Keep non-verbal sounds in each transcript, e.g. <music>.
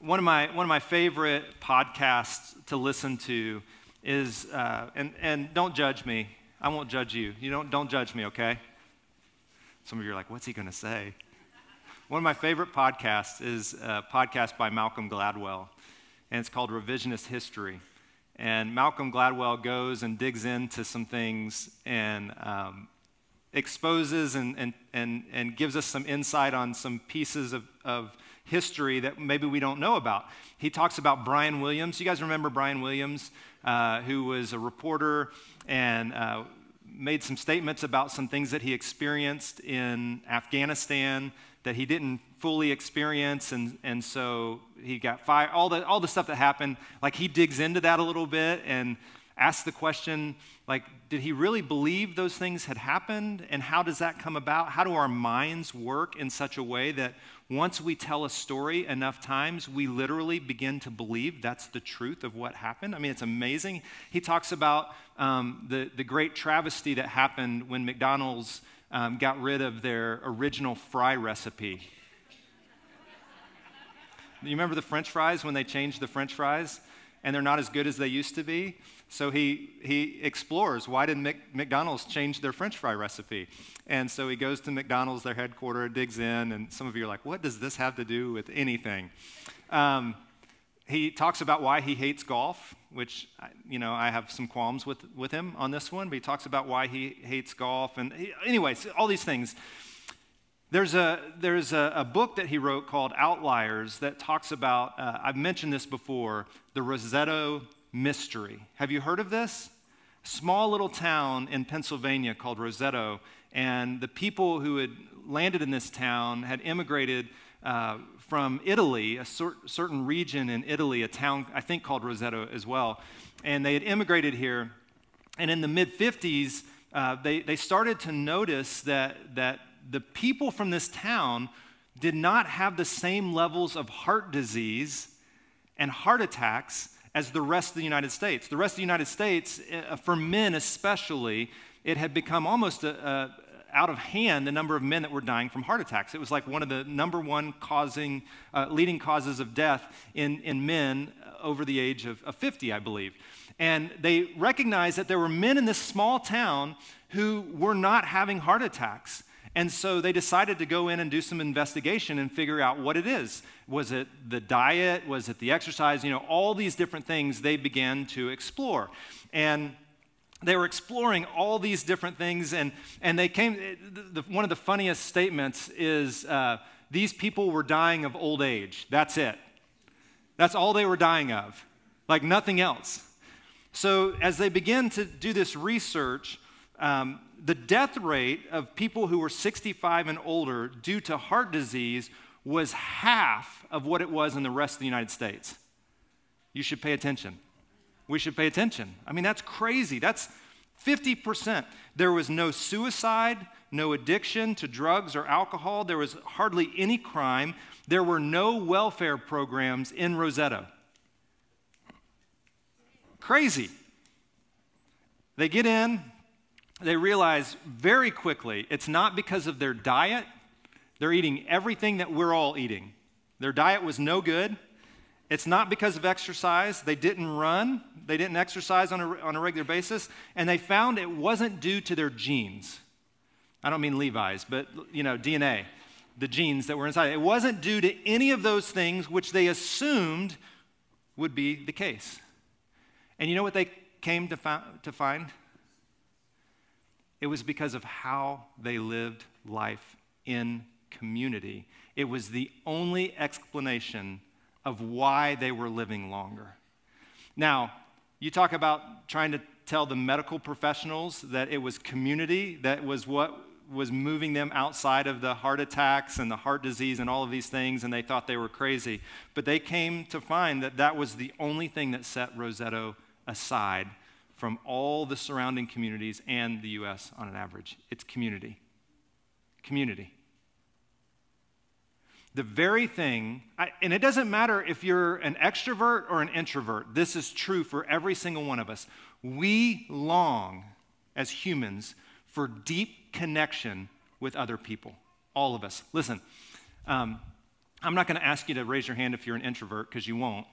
one of my one of my favorite podcasts to listen to is uh, and and don't judge me. I won't judge you. You don't don't judge me, okay? Some of you are like, what's he to say? One of my favorite podcasts is a podcast by Malcolm Gladwell, and it's called Revisionist History. And Malcolm Gladwell goes and digs into some things and um, exposes and, and, and, and gives us some insight on some pieces of, of history that maybe we don't know about. He talks about Brian Williams. You guys remember Brian Williams, uh, who was a reporter and uh, made some statements about some things that he experienced in Afghanistan that he didn't fully experience, and, and so he got fired. All the, all the stuff that happened, like he digs into that a little bit and asks the question, like, did he really believe those things had happened? And how does that come about? How do our minds work in such a way that once we tell a story enough times, we literally begin to believe that's the truth of what happened. I mean, it's amazing. He talks about um, the, the great travesty that happened when McDonald's um, got rid of their original fry recipe. you remember the french fries when they changed the french fries and they're not as good as they used to be? So he, he explores why did McDonald's change their french fry recipe? And so he goes to McDonald's, their headquarters, digs in, and some of you are like, what does this have to do with anything? Um, he talks about why he hates golf, which, you know, I have some qualms with, with him on this one, but he talks about why he hates golf. And he, anyways, all these things. There's a, there's a, a, book that he wrote called Outliers that talks about, uh, I've mentioned this before, the Roseto mystery. Have you heard of this? Small little town in Pennsylvania called Roseto, and the people who had landed in this town had immigrated uh, from Italy, a cer- certain region in Italy, a town I think called Roseto as well. And they had immigrated here. And in the mid 50s, uh, they, they started to notice that, that the people from this town did not have the same levels of heart disease and heart attacks as the rest of the United States. The rest of the United States, uh, for men especially, it had become almost a, a, out of hand the number of men that were dying from heart attacks. It was like one of the number one causing, uh, leading causes of death in, in men over the age of, of 50, I believe. And they recognized that there were men in this small town who were not having heart attacks. And so they decided to go in and do some investigation and figure out what it is. Was it the diet? Was it the exercise? You know, all these different things they began to explore. And they were exploring all these different things, and, and they came. The, one of the funniest statements is uh, these people were dying of old age. That's it. That's all they were dying of, like nothing else. So, as they began to do this research, um, the death rate of people who were 65 and older due to heart disease was half of what it was in the rest of the United States. You should pay attention. We should pay attention. I mean, that's crazy. That's 50%. There was no suicide, no addiction to drugs or alcohol. There was hardly any crime. There were no welfare programs in Roseto. Crazy. They get in, they realize very quickly it's not because of their diet. They're eating everything that we're all eating. Their diet was no good. It's not because of exercise. They didn't run, they didn't exercise on a, on a regular basis, and they found it wasn't due to their genes. I don't mean Levi's, but you know, DNA, the genes that were inside. It wasn't due to any of those things which they assumed would be the case. And you know what they came to, fi- to find? It was because of how they lived life in community. It was the only explanation of why they were living longer. Now, you talk about trying to tell the medical professionals that it was community that was what was moving them outside of the heart attacks and the heart disease and all of these things, and they thought they were crazy. But they came to find that that was the only thing that set Roseto aside from all the surrounding communities and the U.S. on an average. It's community. Community. The very thing, I, and it doesn't matter if you're an extrovert or an introvert, this is true for every single one of us. We long as humans for deep connection with other people. All of us. Listen, um, I'm not going to ask you to raise your hand if you're an introvert because you won't.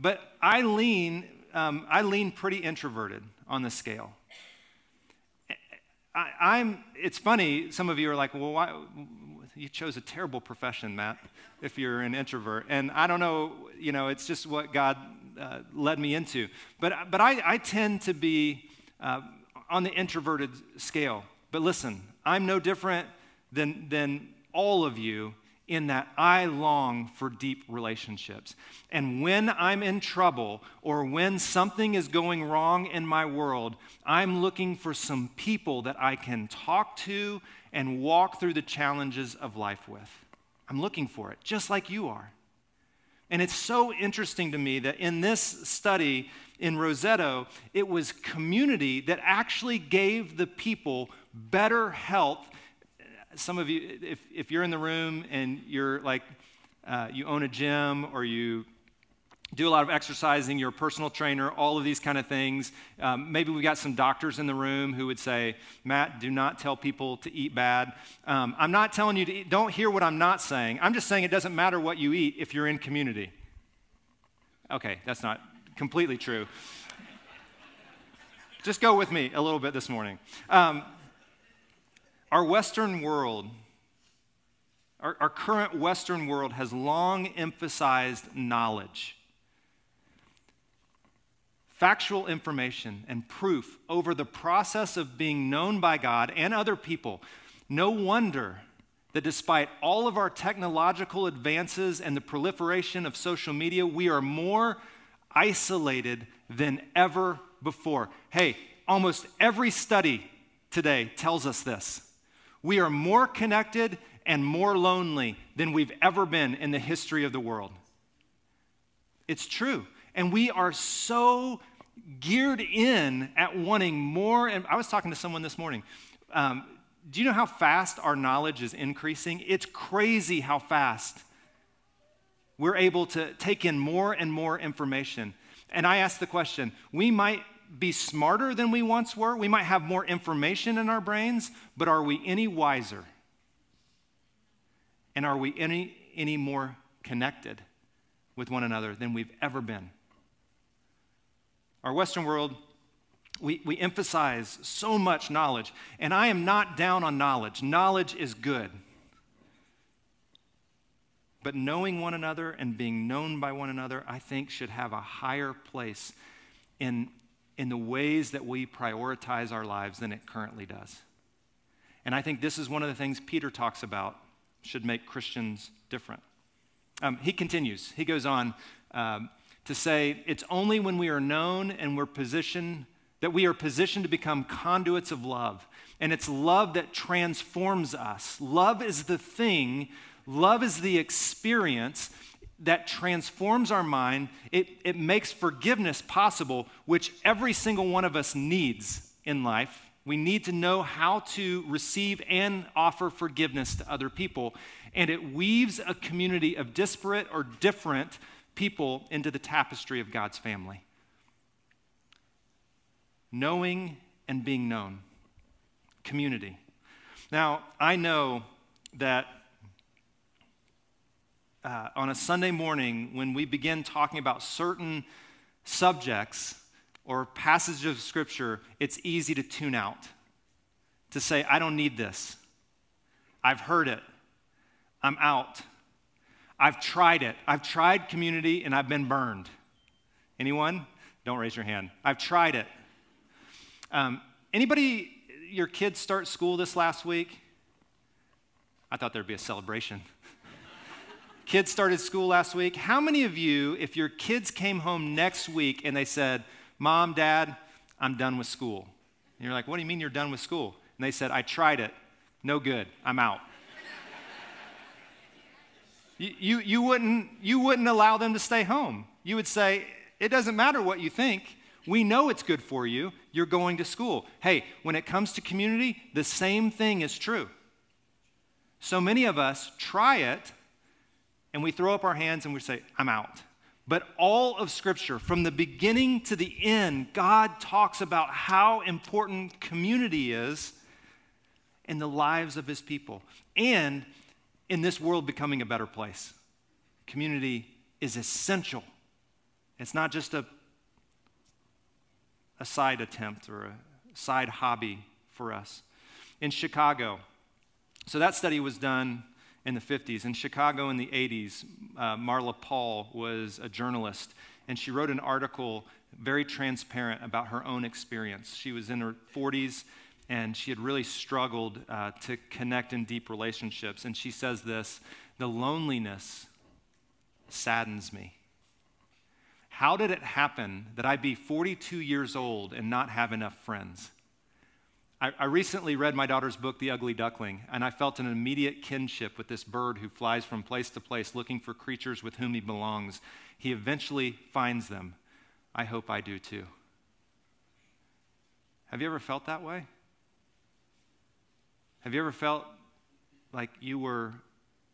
But I lean, um, I lean pretty introverted on the scale. I, am it's funny, some of you are like, well, why, you chose a terrible profession, Matt, if you're an introvert. And I don't know, you know, it's just what God uh, led me into. But, but I, I tend to be uh, on the introverted scale. But listen, I'm no different than, than all of you in that I long for deep relationships. And when I'm in trouble or when something is going wrong in my world, I'm looking for some people that I can talk to and walk through the challenges of life with. I'm looking for it, just like you are. And it's so interesting to me that in this study in Roseto, it was community that actually gave the people better health some of you, if, if you're in the room and you're like, uh, you own a gym or you do a lot of exercising, you're a personal trainer, all of these kind of things. Um, maybe we've got some doctors in the room who would say, Matt, do not tell people to eat bad. Um, I'm not telling you to eat, don't hear what I'm not saying. I'm just saying it doesn't matter what you eat if you're in community. Okay, that's not completely true. just go with me a little bit this morning. Um, our Western world, our, our current Western world, has long emphasized knowledge. Factual information and proof over the process of being known by God and other people. No wonder that despite all of our technological advances and the proliferation of social media, we are more isolated than ever before. Hey, almost every study today tells us this. We are more connected and more lonely than we've ever been in the history of the world. It's true. And we are so geared in at wanting more. And I was talking to someone this morning. Um, do you know how fast our knowledge is increasing? It's crazy how fast we're able to take in more and more information. And I asked the question we might be smarter than we once were. We might have more information in our brains, but are we any wiser? And are we any, any more connected with one another than we've ever been? Our Western world, we, we emphasize so much knowledge, and I am not down on knowledge. Knowledge is good. But knowing one another and being known by one another, I think, should have a higher place in, in the ways that we prioritize our lives than it currently does. And I think this is one of the things Peter talks about should make Christians different. Um, he continues, he goes on um, to say, It's only when we are known and we're positioned that we are positioned to become conduits of love. And it's love that transforms us. Love is the thing, love is the experience that transforms our mind. It, it makes forgiveness possible, which every single one of us needs in life. We need to know how to receive and offer forgiveness to other people. And it weaves a community of disparate or different people into the tapestry of God's family. Knowing and being known. Community. Now, I know that uh, on a Sunday morning when we begin talking about certain subjects or passages of Scripture, it's easy to tune out, to say, I don't need this. I've heard it. I'm out. I've tried it. I've tried community and I've been burned. Anyone? Don't raise your hand. I've tried it. Um, anybody, your kids start school this last week? I thought there'd be a celebration. Kids started school last week. How many of you, if your kids came home next week and they said, Mom, Dad, I'm done with school? And you're like, What do you mean you're done with school? And they said, I tried it. No good. I'm out. <laughs> you, you, you, wouldn't, you wouldn't allow them to stay home. You would say, It doesn't matter what you think. We know it's good for you. You're going to school. Hey, when it comes to community, the same thing is true. So many of us try it and we throw up our hands and we say, I'm out. But all of Scripture, from the beginning to the end, God talks about how important community is in the lives of His people. and in this world becoming a better place. Community is essential. It's not just a, a side attempt or a side hobby for us. In Chicago, so that study was done in the 50s. In Chicago in the 80s, uh, Marla Paul was a journalist, and she wrote an article very transparent about her own experience. She was in her 40s, and she had really struggled uh, to connect in deep relationships. And she says this the loneliness saddens me. How did it happen that I'd be 42 years old and not have enough friends? I, I, recently read my daughter's book, The Ugly Duckling, and I felt an immediate kinship with this bird who flies from place to place looking for creatures with whom he belongs. He eventually finds them. I hope I do too. Have you ever felt that way? Have you ever felt like you were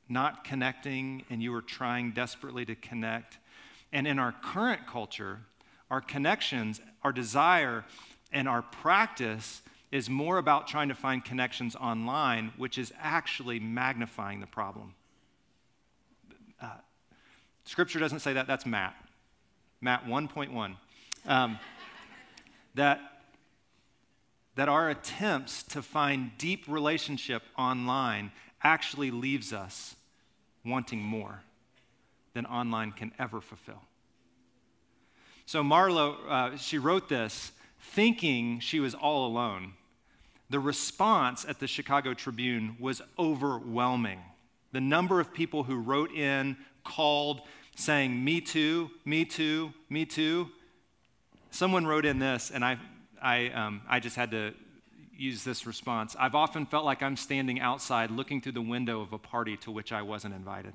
not connecting and you were trying desperately to connect? And in our current culture, our connections, our desire, and our practice is more about trying to find connections online, which is actually magnifying the problem. Uh, scripture doesn't say that, that's Matt. Matt 1.1. Um, that that our attempts to find deep relationship online actually leaves us wanting more than online can ever fulfill. So Marlo, uh, she wrote this thinking she was all alone. The response at the Chicago Tribune was overwhelming. The number of people who wrote in, called, saying, Me too, me too, me too. Someone wrote in this, and I I, um, I just had to use this response. I've often felt like I'm standing outside looking through the window of a party to which I wasn't invited.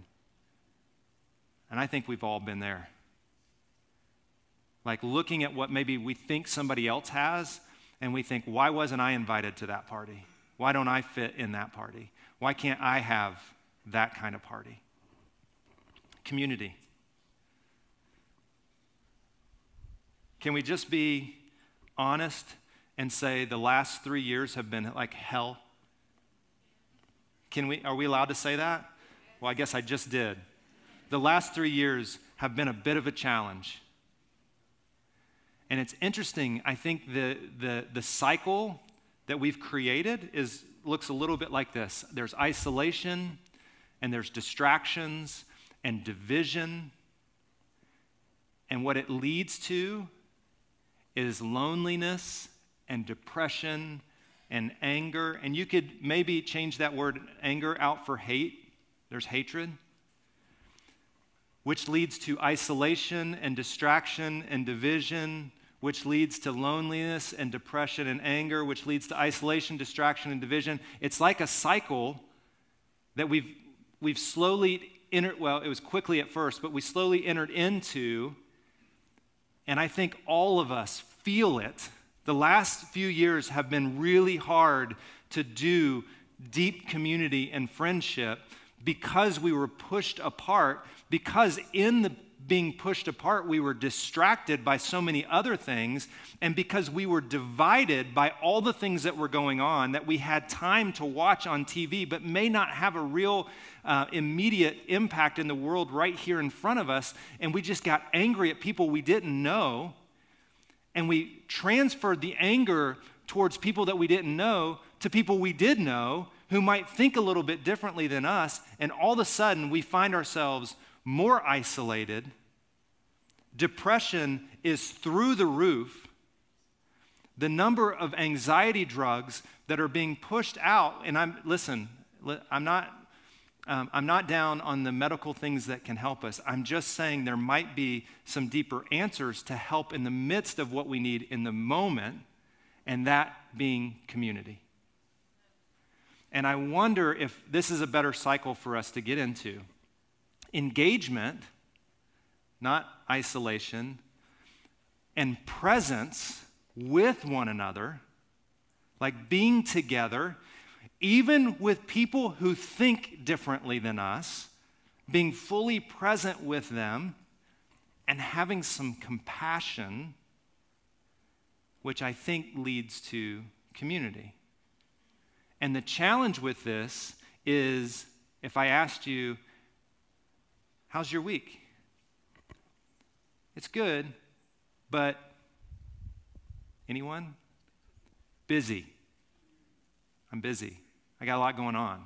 And I think we've all been there. Like looking at what maybe we think somebody else has, and we think, why wasn't I invited to that party? Why don't I fit in that party? Why can't I have that kind of party? Community. Can we just be honest and say the last three years have been like hell? Can we, are we allowed to say that? Well, I guess I just did. The last three years have been a bit of a challenge. And it's interesting, I think the, the, the cycle that we've created is, looks a little bit like this there's isolation, and there's distractions, and division. And what it leads to is loneliness and depression and anger. And you could maybe change that word anger out for hate. There's hatred, which leads to isolation and distraction and division, which leads to loneliness and depression and anger, which leads to isolation, distraction, and division. It's like a cycle that we've, we've slowly entered, well, it was quickly at first, but we slowly entered into and I think all of us feel it. The last few years have been really hard to do deep community and friendship because we were pushed apart, because in the being pushed apart, we were distracted by so many other things, and because we were divided by all the things that were going on, that we had time to watch on TV, but may not have a real uh, immediate impact in the world right here in front of us, and we just got angry at people we didn't know, and we transferred the anger towards people that we didn't know to people we did know who might think a little bit differently than us, and all of a sudden we find ourselves more isolated. Depression is through the roof. The number of anxiety drugs that are being pushed out, and I'm, listen, I'm not, um, I'm not down on the medical things that can help us. I'm just saying there might be some deeper answers to help in the midst of what we need in the moment, and that being community. And I wonder if this is a better cycle for us to get into engagement, not isolation, and presence with one another, like being together, even with people who think differently than us, being fully present with them, and having some compassion, which I think leads to community. And the challenge with this is if I asked you, How's your week? It's good, but anyone? Busy. I'm busy. I got a lot going on.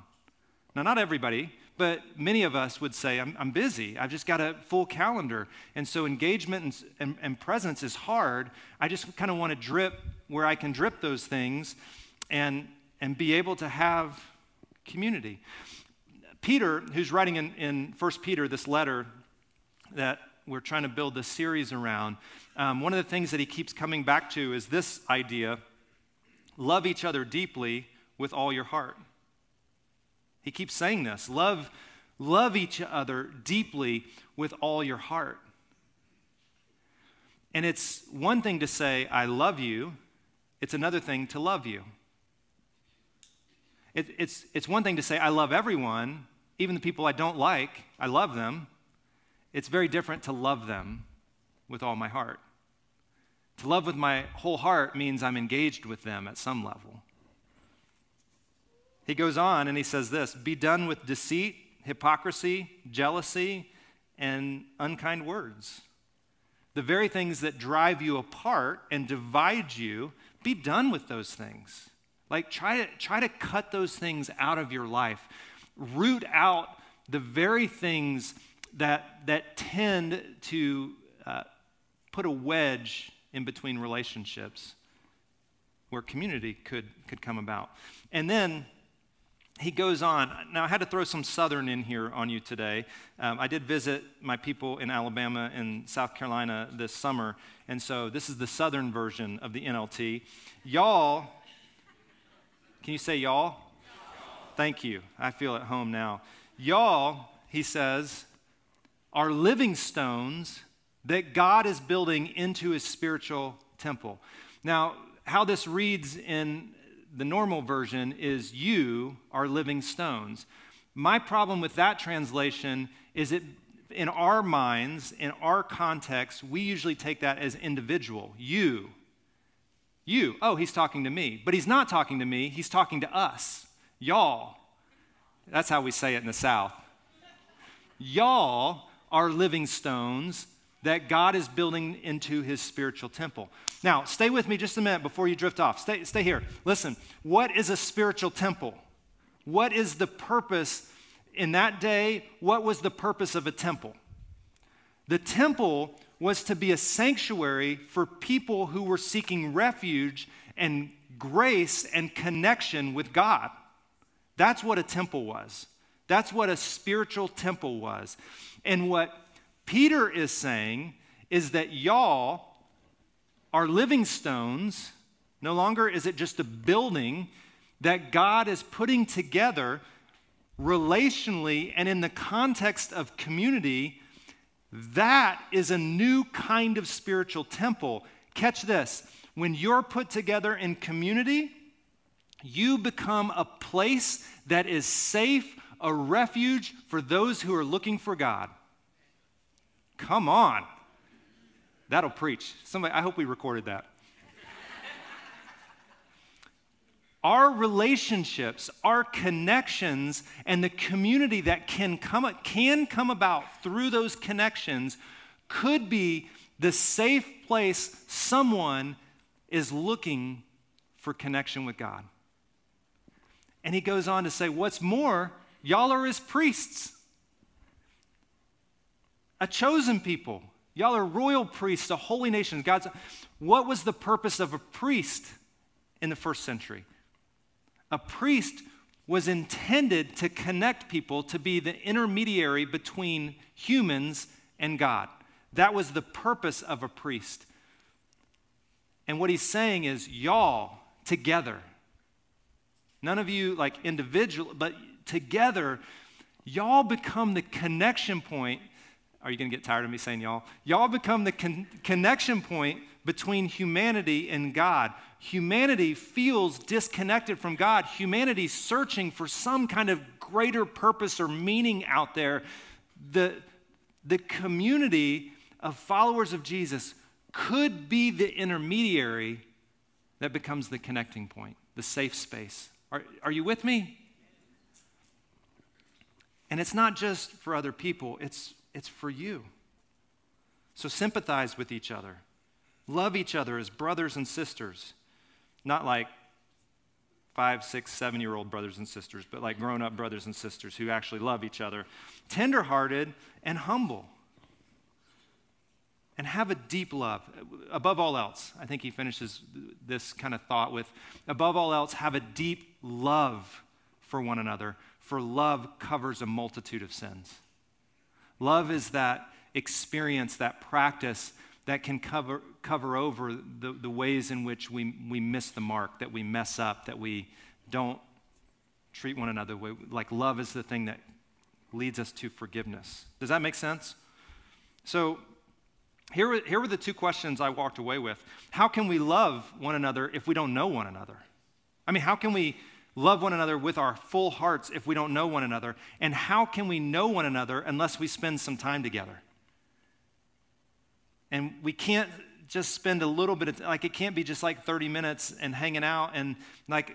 Now, not everybody, but many of us would say, I'm, I'm busy. I've just got a full calendar. And so engagement and, and, and presence is hard. I just kind of want to drip where I can drip those things and, and be able to have community. Peter, who's writing in, in 1 Peter this letter that we're trying to build this series around, um, one of the things that he keeps coming back to is this idea love each other deeply with all your heart. He keeps saying this love, love each other deeply with all your heart. And it's one thing to say, I love you, it's another thing to love you. It, it's, it's one thing to say, I love everyone, even the people I don't like, I love them. It's very different to love them with all my heart. To love with my whole heart means I'm engaged with them at some level. He goes on and he says this Be done with deceit, hypocrisy, jealousy, and unkind words. The very things that drive you apart and divide you, be done with those things. Like, try to, try to cut those things out of your life. Root out the very things that, that tend to uh, put a wedge in between relationships where community could, could come about. And then he goes on. Now, I had to throw some Southern in here on you today. Um, I did visit my people in Alabama and South Carolina this summer, and so this is the Southern version of the NLT. Y'all, can you say y'all? Thank you. I feel at home now. Y'all, he says, are living stones that God is building into his spiritual temple. Now, how this reads in the normal version is you are living stones. My problem with that translation is it in our minds, in our context, we usually take that as individual. You. You. Oh, he's talking to me. But he's not talking to me, he's talking to us. Y'all. That's how we say it in the South. Y'all are living stones that God is building into his spiritual temple. Now, stay with me just a minute before you drift off. Stay, stay here. Listen, what is a spiritual temple? What is the purpose in that day? What was the purpose of a temple? The temple was to be a sanctuary for people who were seeking refuge and grace and connection with God. That's what a temple was. That's what a spiritual temple was. And what Peter is saying is that y'all are living stones. No longer is it just a building that God is putting together relationally and in the context of community. That is a new kind of spiritual temple. Catch this when you're put together in community, you become a place that is safe, a refuge for those who are looking for God. Come on. That'll preach. Somebody, I hope we recorded that. <laughs> our relationships, our connections, and the community that can come, can come about through those connections could be the safe place someone is looking for connection with God. And he goes on to say, What's more, y'all are his priests a chosen people. Y'all are royal priests, a holy nation. God's. What was the purpose of a priest in the first century? A priest was intended to connect people, to be the intermediary between humans and God. That was the purpose of a priest. And what he's saying is, y'all together, none of you like individual, but together, y'all become the connection point are you going to get tired of me saying y'all? Y'all become the con- connection point between humanity and God. Humanity feels disconnected from God. Humanity's searching for some kind of greater purpose or meaning out there. The, the community of followers of Jesus could be the intermediary that becomes the connecting point, the safe space. Are, are you with me? And it's not just for other people, it's, it's for you. So sympathize with each other. Love each other as brothers and sisters, not like five, six, seven year old brothers and sisters, but like grown up brothers and sisters who actually love each other. Tenderhearted and humble. And have a deep love. Above all else, I think he finishes this kind of thought with above all else, have a deep love for one another, for love covers a multitude of sins. Love is that experience, that practice that can cover, cover over the, the ways in which we, we miss the mark, that we mess up, that we don't treat one another like love is the thing that leads us to forgiveness. Does that make sense? So, here were, here were the two questions I walked away with. How can we love one another if we don't know one another? I mean, how can we love one another with our full hearts if we don't know one another? And how can we know one another unless we spend some time together? And we can't just spend a little bit of, like, it can't be just like 30 minutes and hanging out. And, like,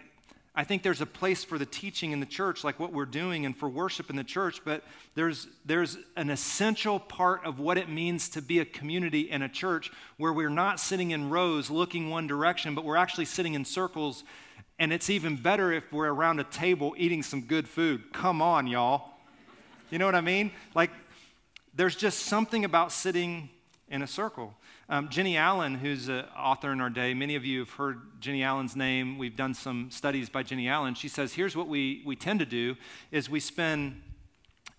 I think there's a place for the teaching in the church, like what we're doing, and for worship in the church, but there's, there's an essential part of what it means to be a community and a church where we're not sitting in rows looking one direction, but we're actually sitting in circles. And it's even better if we're around a table eating some good food. Come on, y'all. You know what I mean? Like, there's just something about sitting in a circle. Um, Jennie Allen, who's an author in our day, many of you have heard Jennie Allen's name. We've done some studies by Jennie Allen. She says, here's what we, we tend to do is we spend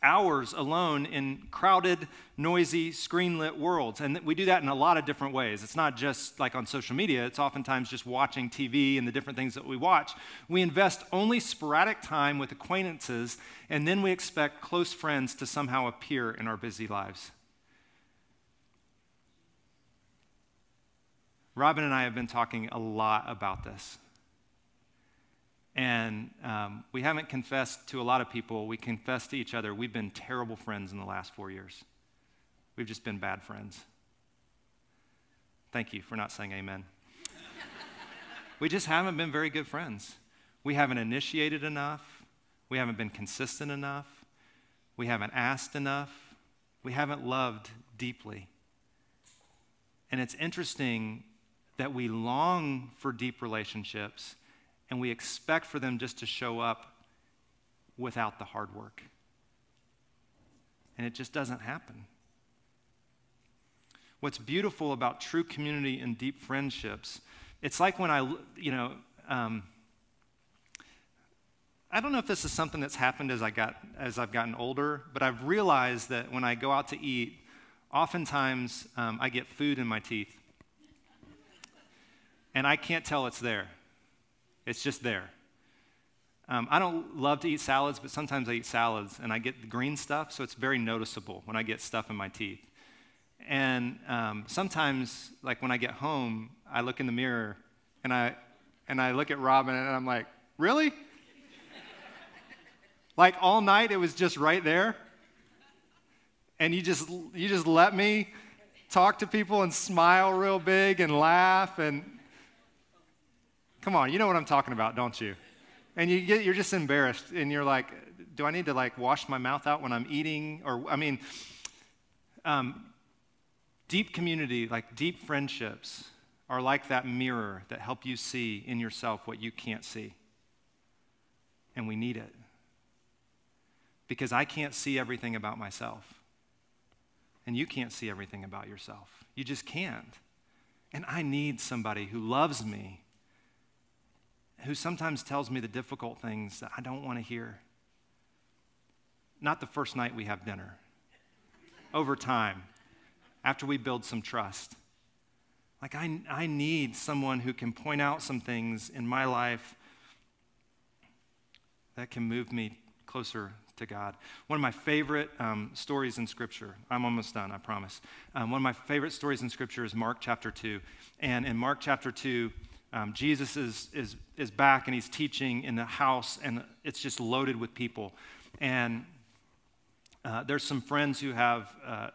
hours alone in crowded, noisy, screen lit worlds. And we do that in a lot of different ways. It's not just like on social media, it's oftentimes just watching TV and the different things that we watch. We invest only sporadic time with acquaintances, and then we expect close friends to somehow appear in our busy lives. Robin and I have been talking a lot about this. And um, we haven't confessed to a lot of people. We confess to each other. We've been terrible friends in the last four years. We've just been bad friends. Thank you for not saying amen. <laughs> we just haven't been very good friends. We haven't initiated enough. We haven't been consistent enough. We haven't asked enough. We haven't loved deeply. And it's interesting that we long for deep relationships and we expect for them just to show up without the hard work. And it just doesn't happen. What's beautiful about true community and deep friendships, it's like when I, you know, um, I don't know if this is something that's happened as I got as I've gotten older, but I've realized that when I go out to eat, oftentimes um, I get food in my teeth and I can't tell it's there. It's just there. Um, I don't love to eat salads, but sometimes I eat salads and I get the green stuff, so it's very noticeable when I get stuff in my teeth. And um, sometimes, like when I get home, I look in the mirror and I, and I look at Robin and I'm like, really? <laughs> like all night it was just right there? And you just, you just let me talk to people and smile real big and laugh and Come on, you know what I'm talking about, don't you? And you get, you're just embarrassed, and you're like, do I need to like wash my mouth out when I'm eating? Or, I mean, um, deep community, like deep friendships, are like that mirror that help you see in yourself what you can't see. And we need it. Because I can't see everything about myself. And you can't see everything about yourself. You just can't. And I need somebody who loves me who sometimes tells me the difficult things that I don't want to hear. Not the first night we have dinner, over time, after we build some trust. Like, I, I need someone who can point out some things in my life that can move me closer to God. One of my favorite um, stories in Scripture, I'm almost done, I promise. Um, one of my favorite stories in Scripture is Mark chapter 2. And in Mark chapter 2, um, Jesus is, is, is back and he's teaching in the house, and it's just loaded with people. And uh, there's some friends who have, uh,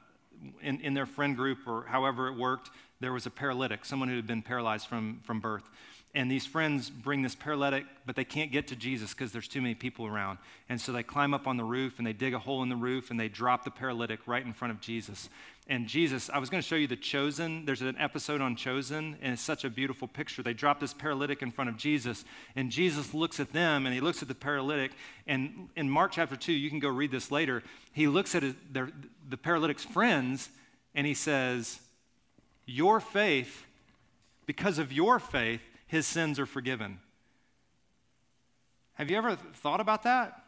in, in their friend group or however it worked, there was a paralytic, someone who had been paralyzed from, from birth. And these friends bring this paralytic, but they can't get to Jesus because there's too many people around. And so they climb up on the roof and they dig a hole in the roof and they drop the paralytic right in front of Jesus. And Jesus, I was going to show you the Chosen. There's an episode on Chosen, and it's such a beautiful picture. They drop this paralytic in front of Jesus, and Jesus looks at them and he looks at the paralytic. And in Mark chapter 2, you can go read this later, he looks at his, their, the paralytic's friends and he says, Your faith, because of your faith, his sins are forgiven. Have you ever thought about that?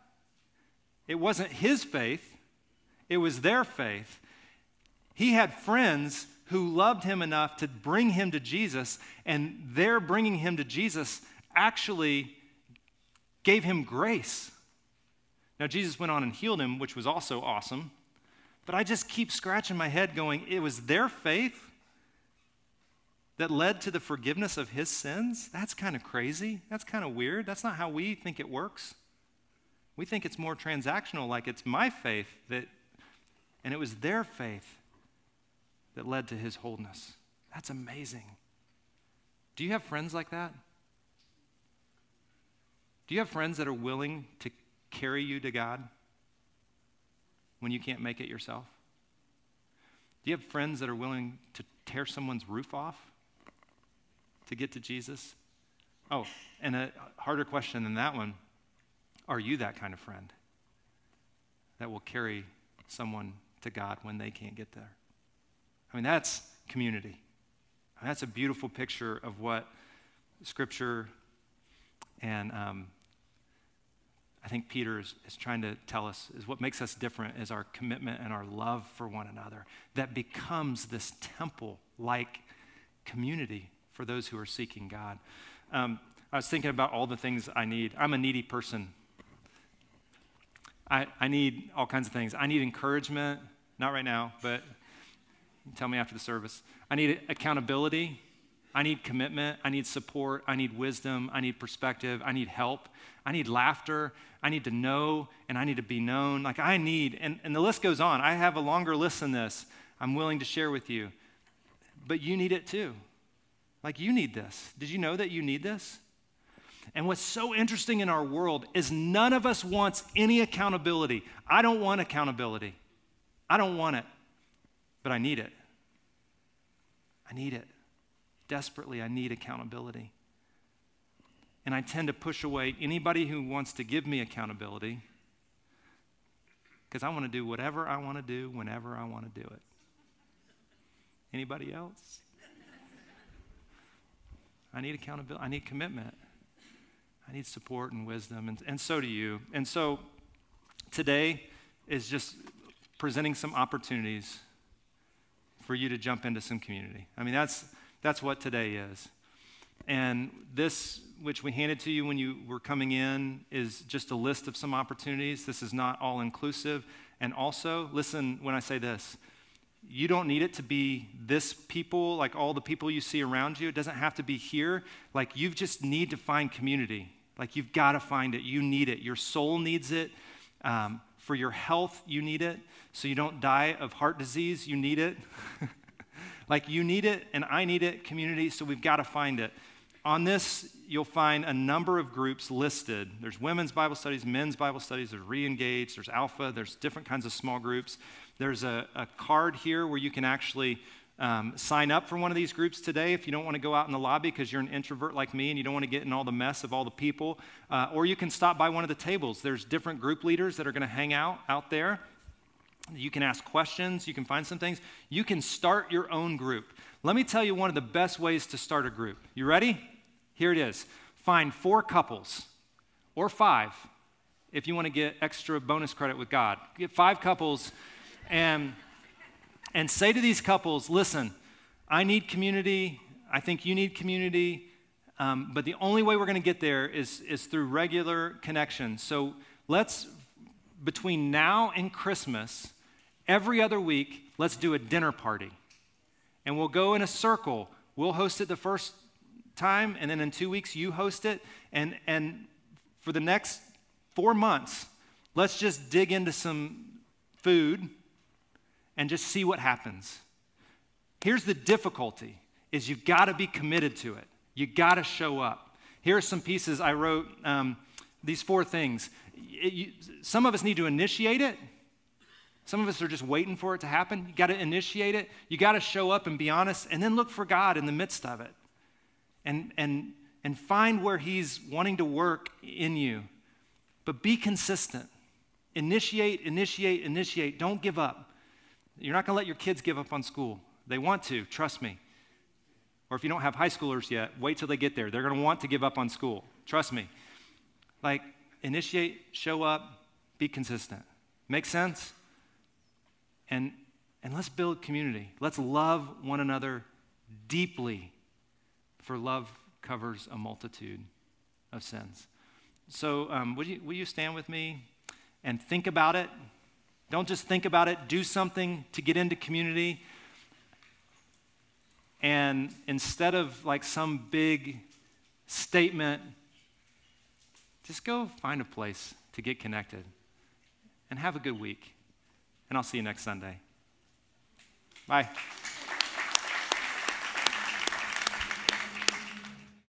It wasn't his faith, it was their faith. He had friends who loved him enough to bring him to Jesus, and their bringing him to Jesus actually gave him grace. Now, Jesus went on and healed him, which was also awesome, but I just keep scratching my head going, it was their faith that led to the forgiveness of his sins? That's kind of crazy. That's kind of weird. That's not how we think it works. We think it's more transactional, like it's my faith that, and it was their faith that led to his wholeness. That's amazing. Do you have friends like that? Do you have friends that are willing to carry you to God when you can't make it yourself? Do you have friends that are willing to tear someone's roof off to get to Jesus? Oh, and a harder question than that one are you that kind of friend that will carry someone to God when they can't get there? I mean, that's community. that's a beautiful picture of what Scripture and um, I think Peter is, is trying to tell us is what makes us different is our commitment and our love for one another that becomes this temple like community for those who are seeking God. Um, I was thinking about all the things I need. I'm a needy person. I, I need all kinds of things. I need encouragement, not right now, but tell me after the service. I need accountability. I need commitment. I need support. I need wisdom. I need perspective. I need help. I need laughter. I need to know and I need to be known. Like I need, and, and the list goes on. I have a longer list than this I'm willing to share with you. But you need it too. Like, you need this. Did you know that you need this? And what's so interesting in our world is none of us wants any accountability. I don't want accountability. I don't want it, but I need it. I need it. Desperately, I need accountability. And I tend to push away anybody who wants to give me accountability because I want to do whatever I want to do whenever I want to do it. Anybody else? I need accountability. I need commitment. I need support and wisdom, and, and so do you. And so today is just presenting some opportunities for you to jump into some community. I mean, that's, that's what today is. And this, which we handed to you when you were coming in, is just a list of some opportunities. This is not all inclusive. And also, listen when I say this you don't need it to be this people, like all the people you see around you. It doesn't have to be here. Like you just need to find community. Like you've got to find it. You need it. Your soul needs it. Um, for your health, you need it. So you don't die of heart disease, you need it. <laughs> like you need it, and I need it, community. So we've got to find it. On this, you'll find a number of groups listed. There's women's Bible studies, men's Bible studies, there's re engage, there's alpha, there's different kinds of small groups. There's a, a card here where you can actually um, sign up for one of these groups today if you don't want to go out in the lobby because you're an introvert like me and you don't want to get in all the mess of all the people. Uh, or you can stop by one of the tables. There's different group leaders that are going to hang out out there. You can ask questions, you can find some things. You can start your own group. Let me tell you one of the best ways to start a group. You ready? Here it is. Find four couples or five if you want to get extra bonus credit with God. Get five couples and, and say to these couples listen, I need community. I think you need community. Um, but the only way we're going to get there is, is through regular connection. So let's, between now and Christmas, every other week, let's do a dinner party. And we'll go in a circle. We'll host it the first time, and then in two weeks, you host it. And, and for the next four months, let's just dig into some food and just see what happens. Here's the difficulty is you've got to be committed to it. You got to show up. Here are some pieces I wrote, um, these four things. It, you, some of us need to initiate it. Some of us are just waiting for it to happen. You got to initiate it. You got to show up and be honest, and then look for God in the midst of it. And, and, and find where He's wanting to work in you. But be consistent. Initiate, initiate, initiate. Don't give up. You're not going to let your kids give up on school. They want to, trust me. Or if you don't have high schoolers yet, wait till they get there. They're going to want to give up on school. Trust me. Like, initiate, show up, be consistent. Make sense? And, and let's build community. Let's love one another deeply, for love covers a multitude of sins. So, um, you, will you stand with me and think about it? Don't just think about it, do something to get into community. And instead of like some big statement, just go find a place to get connected and have a good week. And I'll see you next Sunday. Bye.